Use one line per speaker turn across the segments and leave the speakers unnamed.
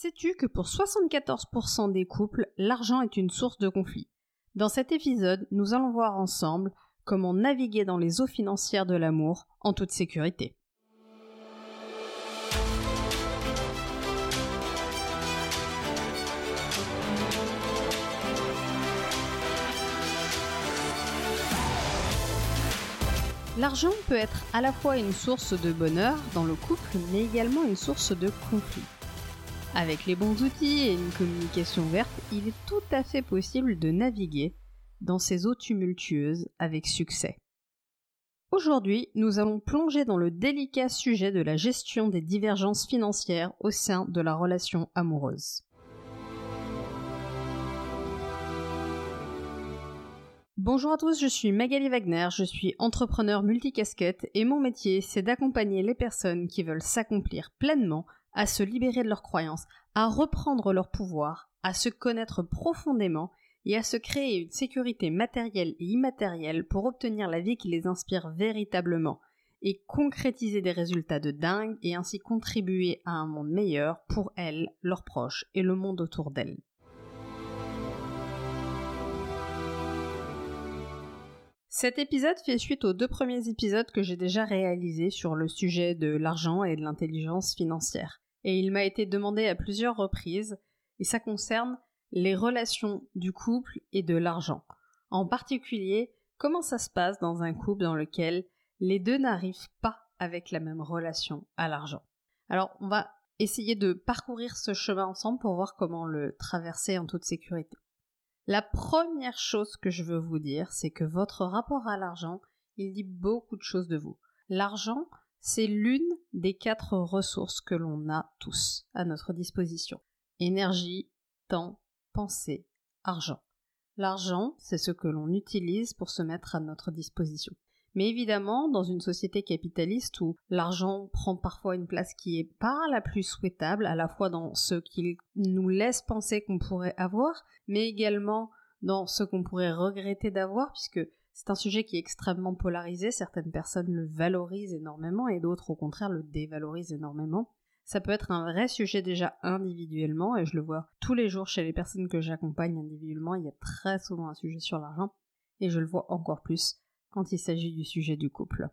Sais-tu que pour 74% des couples, l'argent est une source de conflit? Dans cet épisode, nous allons voir ensemble comment naviguer dans les eaux financières de l'amour en toute sécurité. L'argent peut être à la fois une source de bonheur dans le couple, mais également une source de conflit. Avec les bons outils et une communication ouverte, il est tout à fait possible de naviguer dans ces eaux tumultueuses avec succès. Aujourd'hui, nous allons plonger dans le délicat sujet de la gestion des divergences financières au sein de la relation amoureuse. Bonjour à tous, je suis Magali Wagner, je suis entrepreneur multicasquette et mon métier c'est d'accompagner les personnes qui veulent s'accomplir pleinement, à se libérer de leurs croyances, à reprendre leur pouvoir, à se connaître profondément et à se créer une sécurité matérielle et immatérielle pour obtenir la vie qui les inspire véritablement et concrétiser des résultats de dingue et ainsi contribuer à un monde meilleur pour elles, leurs proches et le monde autour d'elles. Cet épisode fait suite aux deux premiers épisodes que j'ai déjà réalisés sur le sujet de l'argent et de l'intelligence financière. Et il m'a été demandé à plusieurs reprises, et ça concerne les relations du couple et de l'argent. En particulier, comment ça se passe dans un couple dans lequel les deux n'arrivent pas avec la même relation à l'argent? Alors, on va essayer de parcourir ce chemin ensemble pour voir comment le traverser en toute sécurité. La première chose que je veux vous dire, c'est que votre rapport à l'argent, il dit beaucoup de choses de vous. L'argent, c'est l'une des quatre ressources que l'on a tous à notre disposition. Énergie, temps, pensée, argent. L'argent, c'est ce que l'on utilise pour se mettre à notre disposition. Mais évidemment, dans une société capitaliste où l'argent prend parfois une place qui est pas la plus souhaitable, à la fois dans ce qu'il nous laisse penser qu'on pourrait avoir, mais également dans ce qu'on pourrait regretter d'avoir, puisque c'est un sujet qui est extrêmement polarisé, certaines personnes le valorisent énormément et d'autres au contraire le dévalorisent énormément. Ça peut être un vrai sujet déjà individuellement, et je le vois tous les jours chez les personnes que j'accompagne individuellement, il y a très souvent un sujet sur l'argent, et je le vois encore plus quand il s'agit du sujet du couple.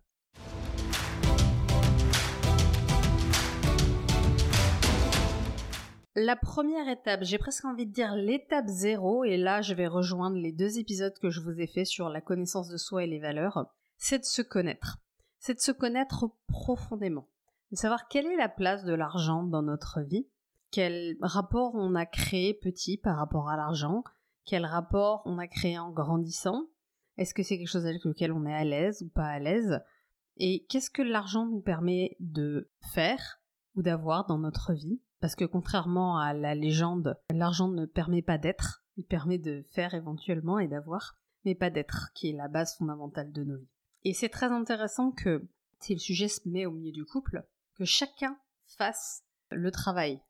La première étape, j'ai presque envie de dire l'étape zéro, et là je vais rejoindre les deux épisodes que je vous ai fait sur la connaissance de soi et les valeurs, c'est de se connaître. C'est de se connaître profondément. De savoir quelle est la place de l'argent dans notre vie, quel rapport on a créé petit par rapport à l'argent, quel rapport on a créé en grandissant, est-ce que c'est quelque chose avec lequel on est à l'aise ou pas à l'aise Et qu'est-ce que l'argent nous permet de faire ou d'avoir dans notre vie Parce que contrairement à la légende, l'argent ne permet pas d'être, il permet de faire éventuellement et d'avoir, mais pas d'être, qui est la base fondamentale de nos vies. Et c'est très intéressant que, si le sujet se met au milieu du couple, que chacun fasse le travail.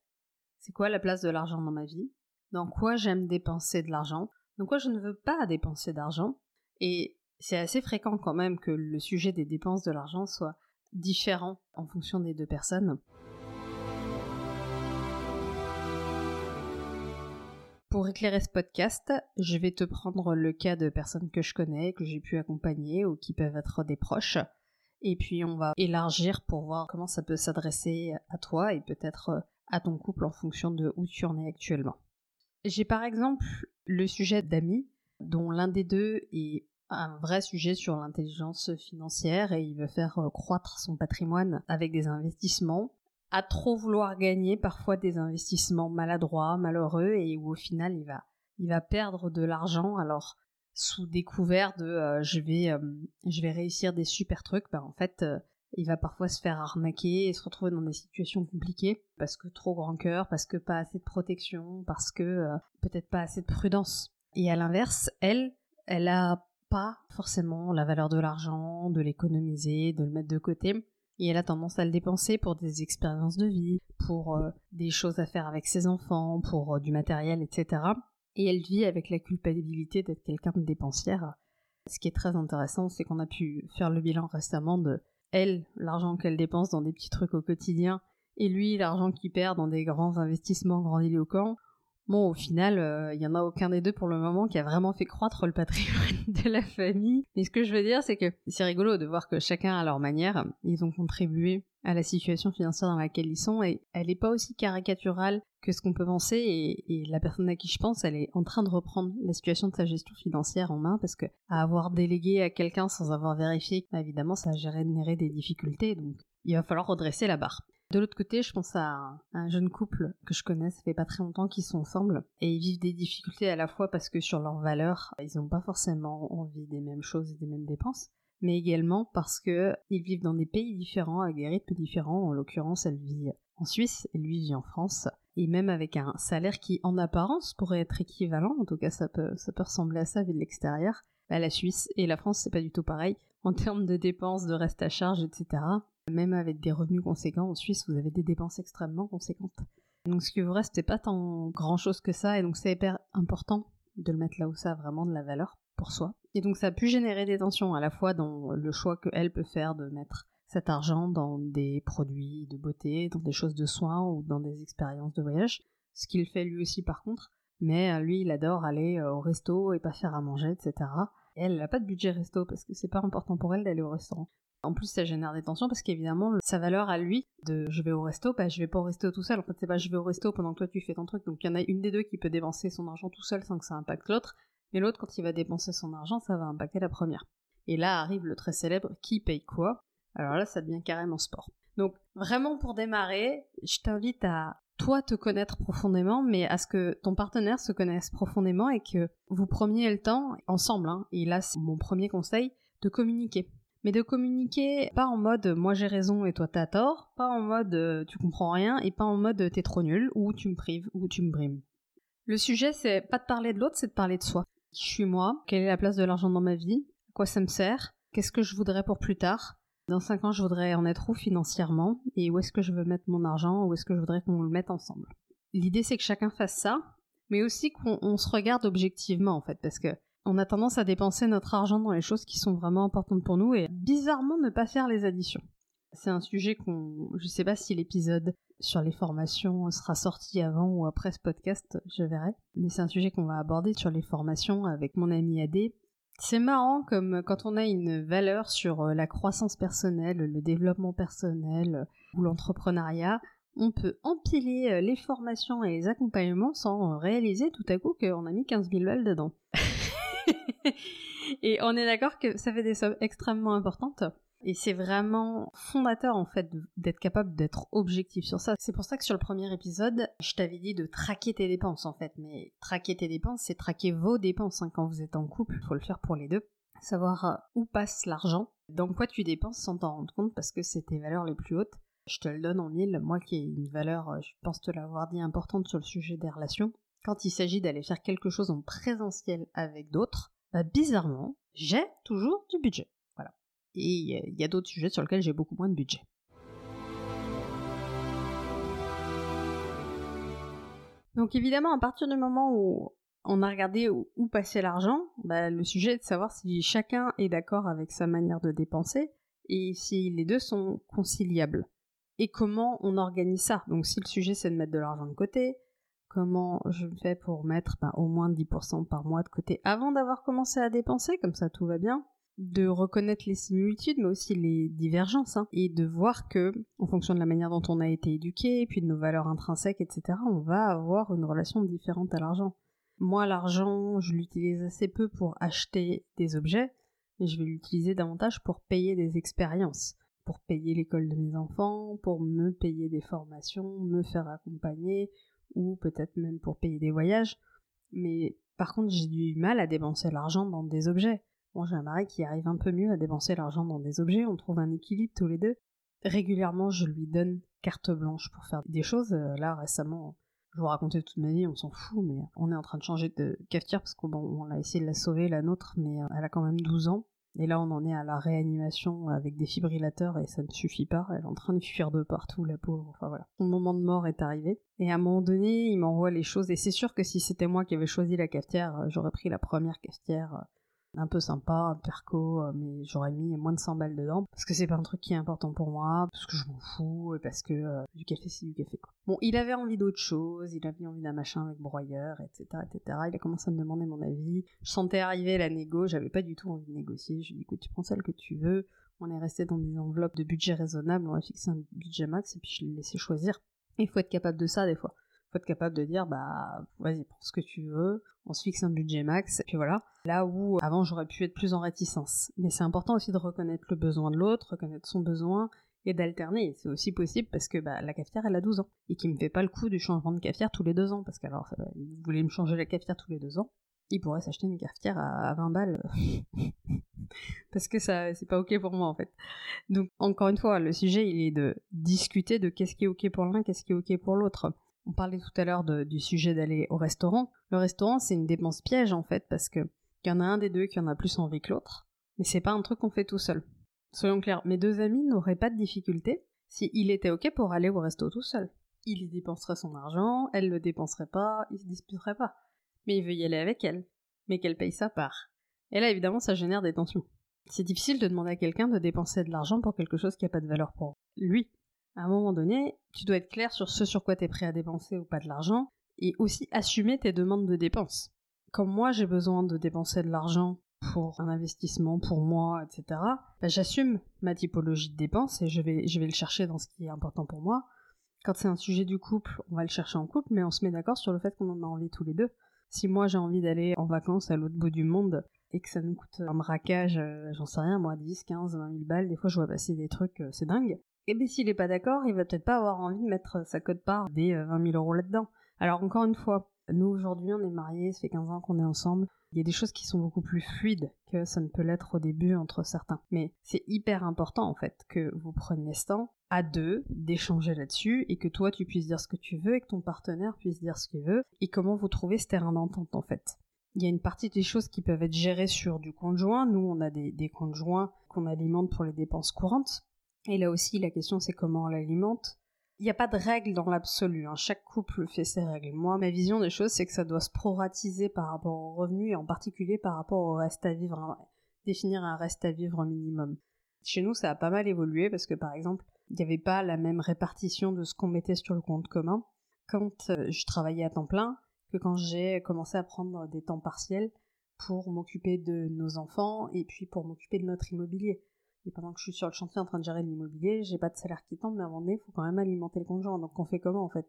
C'est quoi la place de l'argent dans ma vie? Dans quoi j'aime dépenser de l'argent? Dans quoi je ne veux pas dépenser d'argent? Et c'est assez fréquent quand même que le sujet des dépenses de l'argent soit différent en fonction des deux personnes. Pour éclairer ce podcast, je vais te prendre le cas de personnes que je connais, que j'ai pu accompagner ou qui peuvent être des proches. Et puis on va élargir pour voir comment ça peut s'adresser à toi et peut-être à ton couple en fonction de où tu en es actuellement. J'ai par exemple le sujet d'amis dont l'un des deux est un vrai sujet sur l'intelligence financière et il veut faire croître son patrimoine avec des investissements à trop vouloir gagner parfois des investissements maladroits, malheureux et où au final il va il va perdre de l'argent alors sous découvert de euh, je vais euh, je vais réussir des super trucs ben en fait il va parfois se faire arnaquer et se retrouver dans des situations compliquées parce que trop grand cœur, parce que pas assez de protection, parce que peut-être pas assez de prudence. Et à l'inverse, elle, elle a pas forcément la valeur de l'argent, de l'économiser, de le mettre de côté. Et elle a tendance à le dépenser pour des expériences de vie, pour euh, des choses à faire avec ses enfants, pour euh, du matériel, etc. Et elle vit avec la culpabilité d'être quelqu'un de dépensière. Ce qui est très intéressant, c'est qu'on a pu faire le bilan récemment de elle, l'argent qu'elle dépense dans des petits trucs au quotidien, et lui l'argent qu'il perd dans des grands investissements grandiloquents. Bon, au final, il y en a aucun des deux pour le moment qui a vraiment fait croître le patrimoine de la famille. Mais ce que je veux dire, c'est que c'est rigolo de voir que chacun à leur manière, ils ont contribué à la situation financière dans laquelle ils sont et elle n'est pas aussi caricaturale que ce qu'on peut penser et, la personne à qui je pense, elle est en train de reprendre la situation de sa gestion financière en main parce que à avoir délégué à quelqu'un sans avoir vérifié, évidemment, ça a généré des difficultés donc il va falloir redresser la barre. De l'autre côté, je pense à un jeune couple que je connais, ça fait pas très longtemps qu'ils sont ensemble, et ils vivent des difficultés à la fois parce que sur leurs valeurs, ils n'ont pas forcément envie des mêmes choses et des mêmes dépenses, mais également parce que ils vivent dans des pays différents, avec des rythmes différents. En l'occurrence, elle vit en Suisse et lui vit en France. Et même avec un salaire qui, en apparence, pourrait être équivalent, en tout cas ça peut, ressembler à ça vu de l'extérieur, bah, la Suisse et la France, c'est pas du tout pareil. En termes de dépenses, de reste à charge, etc. Même avec des revenus conséquents, en Suisse, vous avez des dépenses extrêmement conséquentes. Donc ce qui vous reste, c'est pas tant grand chose que ça, et donc c'est hyper important de le mettre là où ça a vraiment de la valeur pour soi. Et donc ça a pu générer des tensions à la fois dans le choix qu'elle peut faire de mettre cet argent dans des produits de beauté, dans des choses de soins ou dans des expériences de voyage, ce qu'il fait lui aussi par contre. Mais euh, lui, il adore aller euh, au resto et pas faire à manger, etc. Et elle, n'a pas de budget resto parce que c'est pas important pour elle d'aller au restaurant. En plus, ça génère des tensions parce qu'évidemment, sa valeur à lui de je vais au resto, bah je vais pas au resto tout seul. En fait, c'est pas je vais au resto pendant que toi tu fais ton truc. Donc il y en a une des deux qui peut dépenser son argent tout seul sans que ça impacte l'autre. Mais l'autre, quand il va dépenser son argent, ça va impacter la première. Et là arrive le très célèbre qui paye quoi? Alors là, ça devient carrément sport. Donc vraiment pour démarrer, je t'invite à toi te connaître profondément, mais à ce que ton partenaire se connaisse profondément et que vous preniez le temps ensemble. Hein. et là, c'est mon premier conseil de communiquer. Mais de communiquer pas en mode moi j'ai raison et toi t'as tort, pas en mode euh, tu comprends rien et pas en mode t'es trop nul ou tu me prives ou tu me brimes. Le sujet c'est pas de parler de l'autre, c'est de parler de soi qui je suis moi, quelle est la place de l'argent dans ma vie, à quoi ça me sert, qu'est-ce que je voudrais pour plus tard? Dans 5 ans, je voudrais en être où financièrement? Et où est-ce que je veux mettre mon argent, où est-ce que je voudrais qu'on le mette ensemble? L'idée, c'est que chacun fasse ça, mais aussi qu'on se regarde objectivement en fait, parce que on a tendance à dépenser notre argent dans les choses qui sont vraiment importantes pour nous et bizarrement ne pas faire les additions. C'est un sujet qu'on, je sais pas si l'épisode sur les formations sera sorti avant ou après ce podcast, je verrai. Mais c'est un sujet qu'on va aborder sur les formations avec mon ami Adé. C'est marrant comme quand on a une valeur sur euh, la croissance personnelle, le développement personnel ou l'entrepreneuriat, on peut empiler euh, les formations et les accompagnements sans réaliser tout à coup qu'on a mis 15 000 balles dedans. et on est d'accord que ça fait des sommes extrêmement importantes. Et c'est vraiment fondateur en fait d'être capable d'être objectif sur ça. C'est pour ça que sur le premier épisode, je t'avais dit de traquer tes dépenses en fait. Mais traquer tes dépenses, c'est traquer vos dépenses. Hein. Quand vous êtes en couple, il faut le faire pour les deux. Savoir euh, où passe l'argent, dans quoi tu dépenses sans t'en rendre compte parce que c'est tes valeurs les plus hautes. Je te le donne en mille. Moi qui ai une valeur, euh, je pense te l'avoir dit, importante sur le sujet des relations. Quand il s'agit d'aller faire quelque chose en présentiel avec d'autres, bah, bizarrement, j'ai toujours du budget. Et il y a d'autres sujets sur lesquels j'ai beaucoup moins de budget. Donc évidemment, à partir du moment où on a regardé où, passait l'argent, bah, le sujet est de savoir si chacun est d'accord avec sa manière de dépenser et si les deux sont conciliables. Et comment on organise ça Donc si le sujet c'est de mettre de l'argent de côté, comment je fais pour mettre bah, au moins 10% par mois de côté avant d'avoir commencé à dépenser, comme ça tout va bien. De reconnaître les similitudes mais aussi les divergences hein, et de voir que en fonction de la manière dont on a été éduqué puis de nos valeurs intrinsèques etc on va avoir une relation différente à l'argent. Moi l'argent je l'utilise assez peu pour acheter des objets mais je vais l'utiliser davantage pour payer des expériences. Pour payer l'école de mes enfants pour me payer des formations me faire accompagner ou peut-être même pour payer des voyages mais par contre j'ai du mal à dépenser l'argent dans des objets Bon, j'ai un mari qui arrive un peu mieux à dépenser l'argent dans des objets, on trouve un équilibre tous les deux. Régulièrement, je lui donne carte blanche pour faire des choses. Euh, là, récemment, je vous racontais toute ma vie, on s'en fout, mais on est en train de changer de cafetière parce qu'on on a essayé de la sauver, la nôtre, mais euh, elle a quand même 12 ans. Et là, on en est à la réanimation avec des fibrillateurs et ça ne suffit pas. Elle est en train de fuir de partout, la pauvre. Enfin voilà. Son moment de mort est arrivé. Et à un moment donné, il m'envoie les choses. Et c'est sûr que si c'était moi qui avais choisi la cafetière, euh, j'aurais pris la première cafetière un peu sympa, un perco, euh, mais j'aurais mis moins de 100 balles dedans, parce que c'est pas un truc qui est important pour moi, parce que je m'en fous, et parce que euh, du café c'est du café quoi. Bon, il avait envie d'autre chose, il avait envie d'un machin avec broyeur, etc., etc. Il a commencé à me demander mon avis. Je sentais arriver la négo, j'avais pas du tout envie de négocier. Je lui ai dit, écoute, tu prends celle que tu veux. On est resté dans des enveloppes de budget raisonnable, on a fixé un budget max, et puis je l'ai laissé choisir. Il faut être capable de ça des fois être capable de dire bah vas-y prends ce que tu veux, on se fixe un budget max, et puis voilà. Là où avant j'aurais pu être plus en réticence. Mais c'est important aussi de reconnaître le besoin de l'autre, reconnaître son besoin et d'alterner. C'est aussi possible parce que bah, la cafetière elle a 12 ans et qui me fait pas le coup du changement de cafetière tous les deux ans parce qu'alors il voulait me changer la cafetière tous les deux ans. Il pourrait s'acheter une cafetière à 20 balles parce que ça c'est pas ok pour moi en fait. Donc encore une fois, le sujet il est de discuter de qu'est-ce qui est ok pour l'un, qu'est-ce qui est ok pour l'autre. On parlait tout à l'heure du sujet d'aller au restaurant. Le restaurant, c'est une dépense piège en fait, parce que y en a un des deux qui en a plus envie que l'autre, mais c'est pas un truc qu'on fait tout seul. Soyons clairs, mes deux amis n'auraient pas de difficulté si il était ok pour aller au resto tout seul. Il y dépenserait son argent, elle le dépenserait pas, il se disputerait pas. Mais il veut y aller avec elle, mais qu'elle paye sa part. Et là, évidemment, ça génère des tensions. C'est difficile de demander à quelqu'un de dépenser de l'argent pour quelque chose qui n'a pas de valeur pour lui à un moment donné, tu dois être clair sur ce sur quoi tu es prêt à dépenser ou pas de l'argent, et aussi assumer tes demandes de dépenses. Comme moi, j'ai besoin de dépenser de l'argent pour un investissement, pour moi, etc., bah, j'assume ma typologie de dépenses et je vais, je vais le chercher dans ce qui est important pour moi. Quand c'est un sujet du couple, on va le chercher en couple, mais on se met d'accord sur le fait qu'on en a envie tous les deux. Si moi j'ai envie d'aller en vacances à l'autre bout du monde et que ça nous coûte un braquage, euh, j'en sais rien, moi, 10, 15, 20 000 balles, des fois je vois passer des trucs, euh, c'est dingue. Et bien s'il est pas d'accord, il va peut-être pas avoir envie de mettre sa cote part des 20 euh, 000 euros là-dedans. Alors encore une fois, nous aujourd'hui on est mariés, ça fait 15 ans qu'on est ensemble. Il y a des choses qui sont beaucoup plus fluides que ça ne peut l'être au début entre certains. Mais c'est hyper important en fait que vous preniez ce temps à deux d'échanger là-dessus et que toi tu puisses dire ce que tu veux et que ton partenaire puisse dire ce qu'il veut et comment vous trouvez ce terrain d'entente en fait. Il y a une partie des choses qui peuvent être gérées sur du conjoint. Nous, on a des, des conjoints qu'on alimente pour les dépenses courantes. Et là aussi, la question c'est comment on l'alimente. Il n'y a pas de règle dans l'absolu, hein. chaque couple fait ses règles. Moi, ma vision des choses, c'est que ça doit se proratiser par rapport au revenu et en particulier par rapport au reste à vivre, hein. définir un reste à vivre minimum. Chez nous, ça a pas mal évolué parce que par exemple, il n'y avait pas la même répartition de ce qu'on mettait sur le compte commun quand euh, je travaillais à temps plein que quand j'ai commencé à prendre des temps partiels pour m'occuper de nos enfants et puis pour m'occuper de notre immobilier. Et pendant que je suis sur le chantier en train de gérer l'immobilier, j'ai pas de salaire qui tombe, mais à un moment donné, il faut quand même alimenter le conjoint. Donc on fait comment en fait?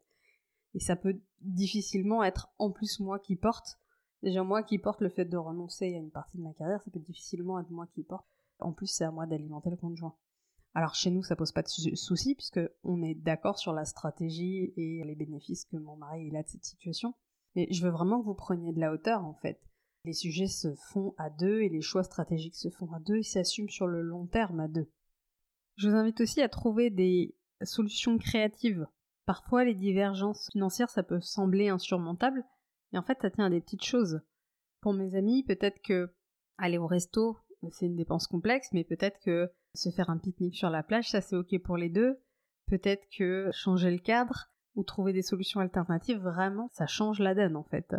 Et ça peut difficilement être en plus moi qui porte. Déjà moi qui porte le fait de renoncer à une partie de ma carrière, ça peut difficilement être moi qui porte. En plus, c'est à moi d'alimenter le conjoint. Alors chez nous, ça pose pas de souci puisque on est d'accord sur la stratégie et les bénéfices que mon mari il a de cette situation. Mais je veux vraiment que vous preniez de la hauteur en fait. Les sujets se font à deux et les choix stratégiques se font à deux et s'assument sur le long terme à deux. Je vous invite aussi à trouver des solutions créatives. Parfois, les divergences financières, ça peut sembler insurmontable, mais en fait, ça tient à des petites choses. Pour mes amis, peut-être que aller au resto, c'est une dépense complexe, mais peut-être que se faire un pique-nique sur la plage, ça c'est ok pour les deux. Peut-être que changer le cadre ou trouver des solutions alternatives, vraiment, ça change la donne en fait.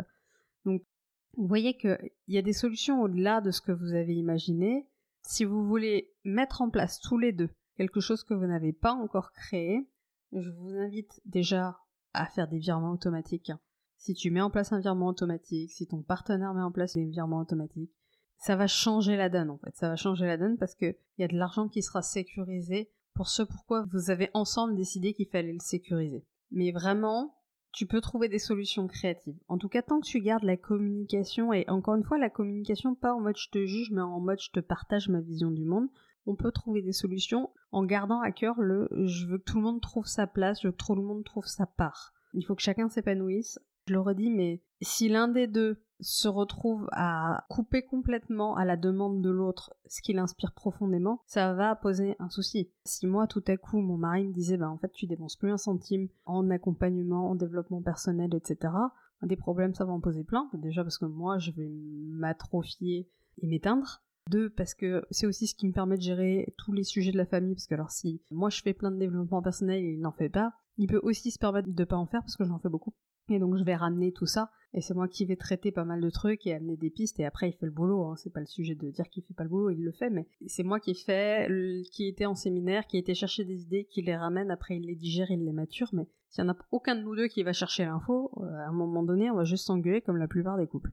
Vous voyez qu'il y a des solutions au-delà de ce que vous avez imaginé. Si vous voulez mettre en place tous les deux quelque chose que vous n'avez pas encore créé, je vous invite déjà à faire des virements automatiques. Si tu mets en place un virement automatique, si ton partenaire met en place des virements automatiques, ça va changer la donne en fait. Ça va changer la donne parce qu'il y a de l'argent qui sera sécurisé pour ce pourquoi vous avez ensemble décidé qu'il fallait le sécuriser. Mais vraiment, tu peux trouver des solutions créatives. En tout cas, tant que tu gardes la communication, et encore une fois, la communication pas en mode je te juge, mais en mode je te partage ma vision du monde, on peut trouver des solutions en gardant à cœur le je veux que tout le monde trouve sa place, je veux que tout le monde trouve sa part. Il faut que chacun s'épanouisse. Je le redis, mais si l'un des deux se retrouve à couper complètement à la demande de l'autre ce qui l'inspire profondément, ça va poser un souci. Si moi tout à coup mon mari me disait bah en fait tu dépenses plus un centime en accompagnement, en développement personnel, etc. Des problèmes ça va en poser plein. Déjà parce que moi je vais m'atrophier et m'éteindre. Deux, parce que c'est aussi ce qui me permet de gérer tous les sujets de la famille, parce que alors si moi je fais plein de développement personnel et il n'en fait pas, il peut aussi se permettre de pas en faire parce que j'en fais beaucoup. Et donc je vais ramener tout ça et c'est moi qui vais traiter pas mal de trucs et amener des pistes et après il fait le boulot. Hein. C'est pas le sujet de dire qu'il fait pas le boulot, il le fait, mais c'est moi qui fait, qui était en séminaire, qui été chercher des idées, qui les ramène, après il les digère, il les mature, mais s'il y en a aucun de nous deux qui va chercher l'info, euh, à un moment donné on va juste s'engueuler comme la plupart des couples.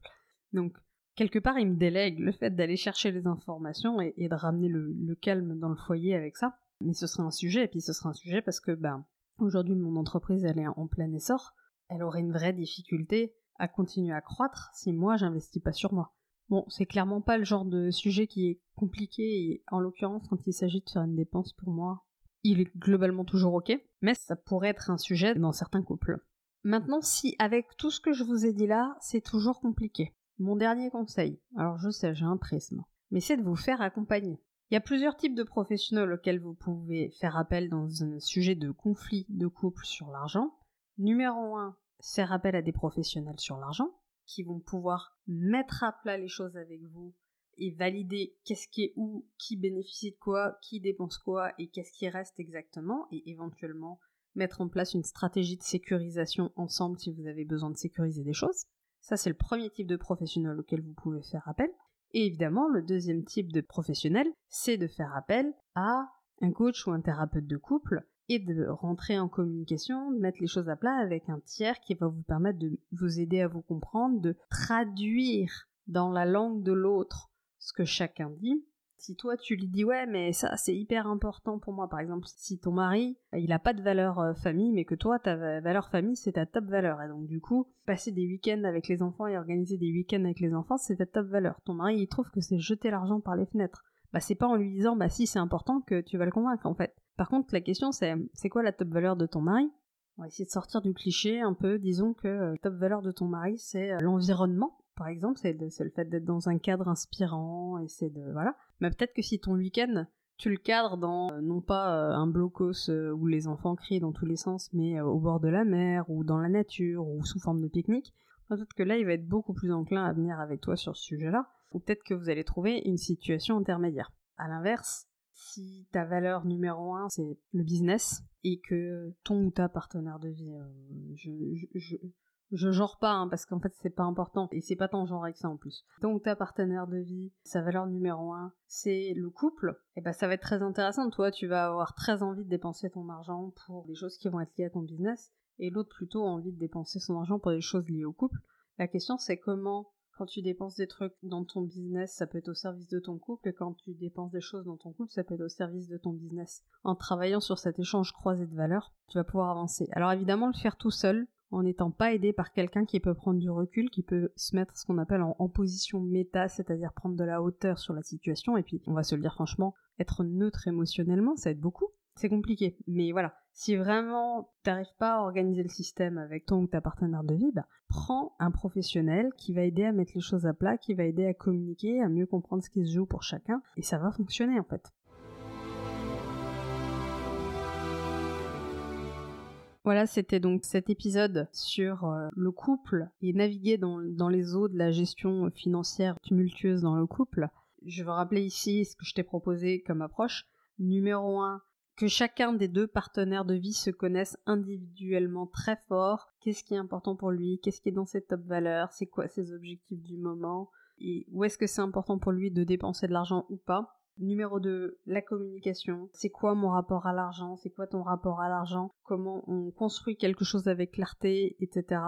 Donc quelque part il me délègue le fait d'aller chercher les informations et, de ramener le, calme dans le foyer avec ça. Mais ce serait un sujet, et puis ce serait un sujet parce que ben aujourd'hui mon entreprise elle est en plein essor, elle aurait une vraie difficulté à continuer à croître si moi j'investis pas sur moi. Bon, c'est clairement pas le genre de sujet qui est compliqué et en l'occurrence quand il s'agit de faire une dépense pour moi, il est globalement toujours ok, mais ça pourrait être un sujet dans certains couples. Maintenant, si avec tout ce que je vous ai dit là, c'est toujours compliqué, mon dernier conseil, alors je sais, j'ai un prisme, mais c'est de vous faire accompagner. Il y a plusieurs types de professionnels auxquels vous pouvez faire appel dans un sujet de conflit de couple sur l'argent. Numéro 1, faire appel à des professionnels sur l'argent qui vont pouvoir mettre à plat les choses avec vous et valider qu'est-ce qui est où, qui bénéficie de quoi, qui dépense quoi et qu'est-ce qui reste exactement et éventuellement mettre en place une stratégie de sécurisation ensemble si vous avez besoin de sécuriser des choses. Ça, c'est le premier type de professionnel auquel vous pouvez faire appel. Et évidemment, le deuxième type de professionnel, c'est de faire appel à un coach ou un thérapeute de couple et de rentrer en communication, de mettre les choses à plat avec un tiers qui va vous permettre de vous aider à vous comprendre, de traduire dans la langue de l'autre ce que chacun dit. Si toi tu lui dis ouais mais ça c'est hyper important pour moi. Par exemple si ton mari il a pas de valeur euh, famille mais que toi ta valeur famille c'est ta top valeur. Et donc du coup passer des week-ends avec les enfants et organiser des week-ends avec les enfants c'est ta top valeur. Ton mari il trouve que c'est jeter l'argent par les fenêtres bah c'est pas en lui disant bah si c'est important que tu vas le convaincre en fait par contre, la question c'est c'est quoi la top valeur de ton mari? On va essayer de sortir du cliché un peu. Disons que la euh, top valeur de ton mari c'est euh, l'environnement. Par exemple, c'est le fait d'être dans un cadre inspirant et c'est de voilà. Mais peut-être que si ton week-end tu le cadres dans euh, non pas un blocos où les enfants crient dans tous les sens, mais au bord de la mer ou dans la nature ou sous forme de pique-nique, peut-être que là il va être beaucoup plus enclin à venir avec toi sur ce sujet-là, ou peut-être que vous allez trouver une situation intermédiaire. À l'inverse, si ta valeur numéro un c'est le business et que ton ou ta partenaire de vie, euh, je, je, je, genre pas hein, parce qu'en fait c'est pas important et c'est pas tant genre avec ça en plus. Ton ou ta partenaire de vie, sa valeur numéro un c'est le couple, et ben ça va être très intéressant. Toi tu vas avoir très envie de dépenser ton argent pour des choses qui vont être liées à ton business et l'autre plutôt envie de dépenser son argent pour des choses liées au couple. La question c'est comment quand tu dépenses des trucs dans ton business, ça peut être au service de ton couple, et quand tu dépenses des choses dans ton couple, ça peut être au service de ton business. En travaillant sur cet échange croisé de valeurs, tu vas pouvoir avancer. Alors évidemment, le faire tout seul, en n'étant pas aidé par quelqu'un qui peut prendre du recul, qui peut se mettre ce qu'on appelle en, en position méta, c'est-à-dire prendre de la hauteur sur la situation, et puis on va se le dire franchement, être neutre émotionnellement, ça aide beaucoup c'est compliqué. Mais voilà, si vraiment t'arrives pas à organiser le système avec ton ou ta partenaire de vie, bah, prends un professionnel qui va aider à mettre les choses à plat, qui va aider à communiquer, à mieux comprendre ce qui se joue pour chacun, et ça va fonctionner en fait. Voilà, c'était donc cet épisode sur euh, le couple et naviguer dans, dans les eaux de la gestion financière tumultueuse dans le couple. Je veux rappeler ici ce que je t'ai proposé comme approche. Numéro 1, que chacun des deux partenaires de vie se connaissent individuellement très fort, qu'est-ce qui est important pour lui, qu'est-ce qui est dans ses top valeurs, c'est quoi ses objectifs du moment, et où est-ce que c'est important pour lui de dépenser de l'argent ou pas? Numéro 2, la communication. C'est quoi mon rapport à l'argent? C'est quoi ton rapport à l'argent? Comment on construit quelque chose avec clarté, etc.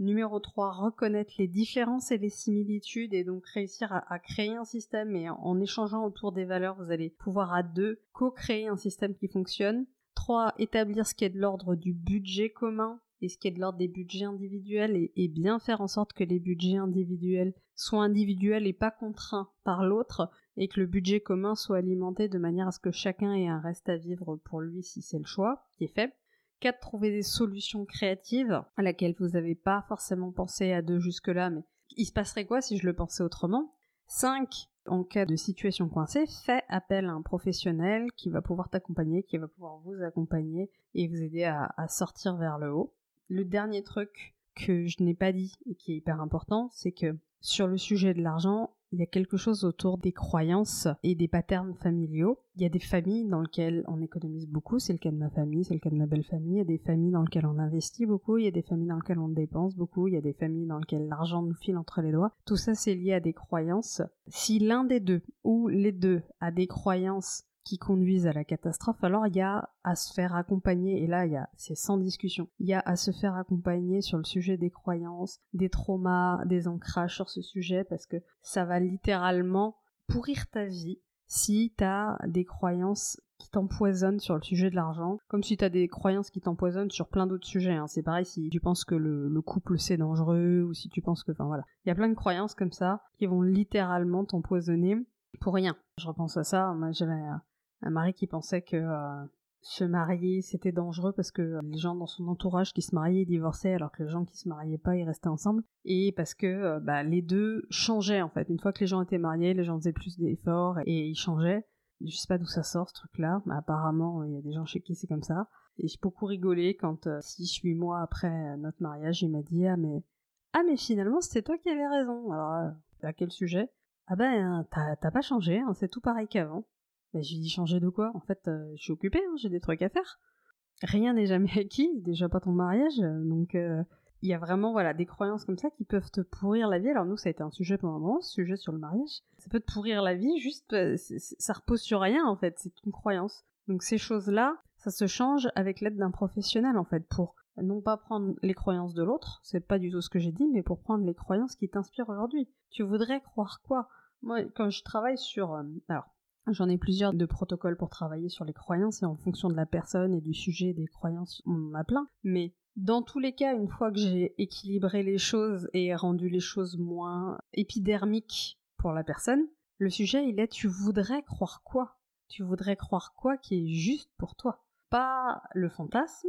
Numéro 3, reconnaître les différences et les similitudes et donc réussir à, créer un système et en, échangeant autour des valeurs, vous allez pouvoir à deux co-créer un système qui fonctionne. 3. Établir ce qui est de l'ordre du budget commun et ce qui est de l'ordre des budgets individuels et, et, bien faire en sorte que les budgets individuels soient individuels et pas contraints par l'autre et que le budget commun soit alimenté de manière à ce que chacun ait un reste à vivre pour lui si c'est le choix qui est fait. 4. Trouver des solutions créatives à laquelle vous n'avez pas forcément pensé à deux jusque-là, mais il se passerait quoi si je le pensais autrement? 5. En cas de situation coincée, fais appel à un professionnel qui va pouvoir t'accompagner, qui va pouvoir vous accompagner et vous aider à, à sortir vers le haut. Le dernier truc que je n'ai pas dit et qui est hyper important, c'est que sur le sujet de l'argent, il y a quelque chose autour des croyances et des patterns familiaux. Il y a des familles dans lesquelles on économise beaucoup, c'est le cas de ma famille, c'est le cas de ma belle famille. Il y a des familles dans lesquelles on investit beaucoup, il y a des familles dans lesquelles on dépense beaucoup, il y a des familles dans lesquelles l'argent nous file entre les doigts. Tout ça, c'est lié à des croyances. Si l'un des deux ou les deux a des croyances qui conduisent à la catastrophe, alors il y a à se faire accompagner, et là il y a, c'est sans discussion, il y a à se faire accompagner sur le sujet des croyances, des traumas, des ancrages sur ce sujet, parce que ça va littéralement pourrir ta vie si t'as des croyances qui t'empoisonnent sur le sujet de l'argent, comme si t'as des croyances qui t'empoisonnent sur plein d'autres sujets. Hein. C'est pareil si tu penses que le, le couple c'est dangereux, ou si tu penses que... Enfin voilà. Il y a plein de croyances comme ça qui vont littéralement t'empoisonner pour rien. Je repense à ça, moi j'avais un mari qui pensait que euh, se marier c'était dangereux parce que les gens dans son entourage qui se mariaient divorçaient alors que les gens qui se mariaient pas ils restaient ensemble. Et parce que euh, bah, les deux changeaient en fait. Une fois que les gens étaient mariés les gens faisaient plus d'efforts et ils changeaient. Je sais pas d'où ça sort ce truc là mais apparemment il y a des gens chez qui c'est comme ça. Et j'ai beaucoup rigolé quand euh, six huit mois après notre mariage il m'a dit ah mais ah mais finalement c'était toi qui avais raison. Alors à quel sujet? Ah ben t'as pas changé hein, c'est tout pareil qu'avant j'ai dit changer de quoi? En fait, euh, je suis occupée, hein, j'ai des trucs à faire. Rien n'est jamais acquis, déjà pas ton mariage, euh, donc euh, il y a vraiment voilà des croyances comme ça qui peuvent te pourrir la vie. Alors nous, ça a été un sujet pendant un moment, sujet sur le mariage. Ça peut te pourrir la vie, juste ça repose sur rien en fait, c'est une croyance. Donc ces choses-là, ça se change avec l'aide d'un professionnel en fait pour non pas prendre les croyances de l'autre, c'est pas du tout ce que j'ai dit, mais pour prendre les croyances qui t'inspirent aujourd'hui. Tu voudrais croire quoi? Moi, quand je travaille sur alors J'en ai plusieurs de protocoles pour travailler sur les croyances et en fonction de la personne et du sujet des croyances, on en a plein. Mais dans tous les cas, une fois que j'ai équilibré les choses et rendu les choses moins épidermiques pour la personne, le sujet il est tu voudrais croire quoi? Tu voudrais croire quoi qui est juste pour toi? Pas le fantasme,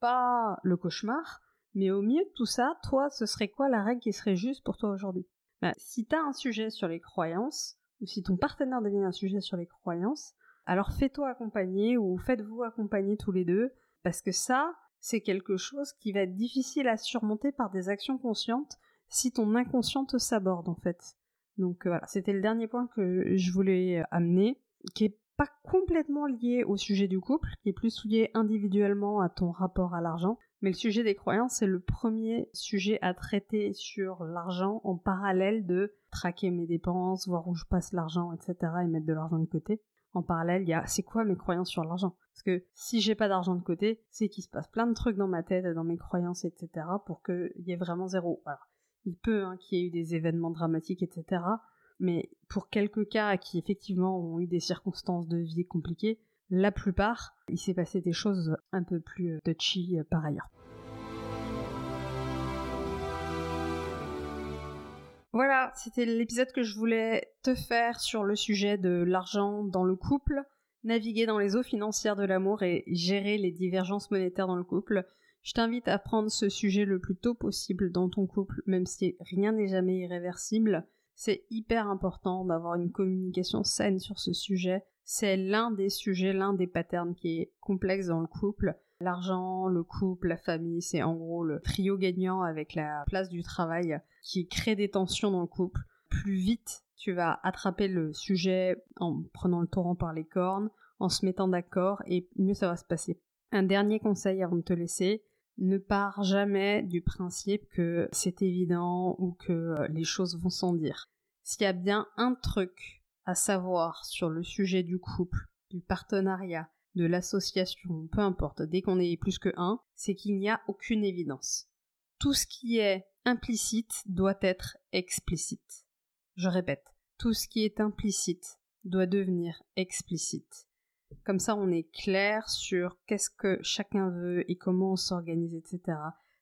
pas le cauchemar, mais au mieux de tout ça, toi, ce serait quoi la règle qui serait juste pour toi aujourd'hui? Bah, Si t'as un sujet sur les croyances, ou si ton partenaire devient un sujet sur les croyances, alors fais-toi accompagner ou faites-vous accompagner tous les deux, parce que ça, c'est quelque chose qui va être difficile à surmonter par des actions conscientes si ton inconscient te s'aborde en fait. Donc euh, voilà, c'était le dernier point que je voulais amener, qui est pas complètement lié au sujet du couple, qui est plus lié individuellement à ton rapport à l'argent, mais le sujet des croyances, c'est le premier sujet à traiter sur l'argent en parallèle de traquer mes dépenses, voir où je passe l'argent, etc. et mettre de l'argent de côté. En parallèle, il y a c'est quoi mes croyances sur l'argent? Parce que si j'ai pas d'argent de côté, c'est qu'il se passe plein de trucs dans ma tête, dans mes croyances, etc. pour qu'il y ait vraiment zéro. Alors, il peut hein, qu'il y ait eu des événements dramatiques, etc. Mais pour quelques cas qui effectivement ont eu des circonstances de vie compliquées, la plupart, il s'est passé des choses un peu plus euh, touchy euh, par ailleurs. Voilà, c'était l'épisode que je voulais te faire sur le sujet de l'argent dans le couple, naviguer dans les eaux financières de l'amour et gérer les divergences monétaires dans le couple. Je t'invite à prendre ce sujet le plus tôt possible dans ton couple, même si rien n'est jamais irréversible. C'est hyper important d'avoir une communication saine sur ce sujet c'est l'un des sujets, l'un des patterns qui est complexe dans le couple. L'argent, le couple, la famille, c'est en gros le trio gagnant avec la place du travail qui crée des tensions dans le couple. Plus vite tu vas attraper le sujet en prenant le torrent par les cornes, en se mettant d'accord, et mieux ça va se passer. Un dernier conseil avant de te laisser, ne pars jamais du principe que c'est évident ou que les choses vont sans dire. S'il y a bien un truc à savoir sur le sujet du couple, du partenariat, de l'association, peu importe, dès qu'on est plus que un, c'est qu'il n'y a aucune évidence. Tout ce qui est implicite doit être explicite. Je répète, tout ce qui est implicite doit devenir explicite. Comme ça, on est clair sur qu'est-ce que chacun veut et comment on s'organise, etc.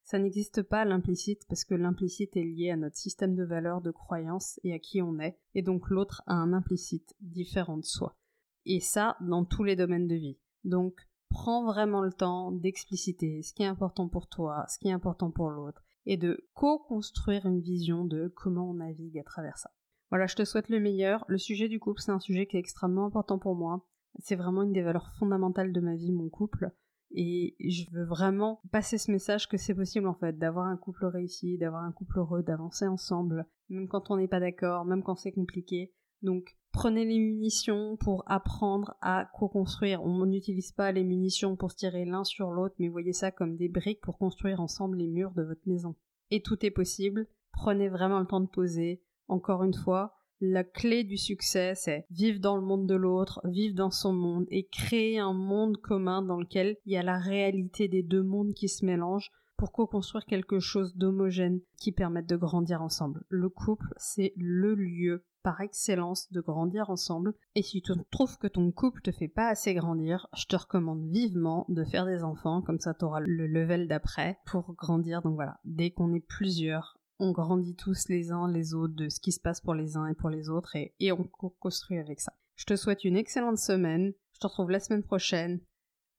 Ça n'existe pas l'implicite parce que l'implicite est lié à notre système de valeurs, de croyances et à qui on est, et donc l'autre a un implicite différent de soi. Et ça dans tous les domaines de vie. Donc prends vraiment le temps d'expliciter ce qui est important pour toi, ce qui est important pour l'autre, et de co-construire une vision de comment on navigue à travers ça. Voilà, je te souhaite le meilleur. Le sujet du couple, c'est un sujet qui est extrêmement important pour moi. C'est vraiment une des valeurs fondamentales de ma vie, mon couple. Et je veux vraiment passer ce message que c'est possible en fait d'avoir un couple réussi, d'avoir un couple heureux, d'avancer ensemble, même quand on n'est pas d'accord, même quand c'est compliqué. Donc prenez les munitions pour apprendre à co-construire. On n'utilise pas les munitions pour se tirer l'un sur l'autre, mais voyez ça comme des briques pour construire ensemble les murs de votre maison. Et tout est possible. Prenez vraiment le temps de poser. Encore une fois, la clé du succès, c'est vivre dans le monde de l'autre, vivre dans son monde et créer un monde commun dans lequel il y a la réalité des deux mondes qui se mélangent pour co-construire quelque chose d'homogène qui permette de grandir ensemble. Le couple, c'est le lieu par excellence de grandir ensemble. Et si tu trouves que ton couple te fait pas assez grandir, je te recommande vivement de faire des enfants, comme ça tu auras le level d'après pour grandir. Donc voilà, dès qu'on est plusieurs, on grandit tous les uns les autres de ce qui se passe pour les uns et pour les autres et, et on construit avec ça. Je te souhaite une excellente semaine. Je te retrouve la semaine prochaine.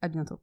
À bientôt.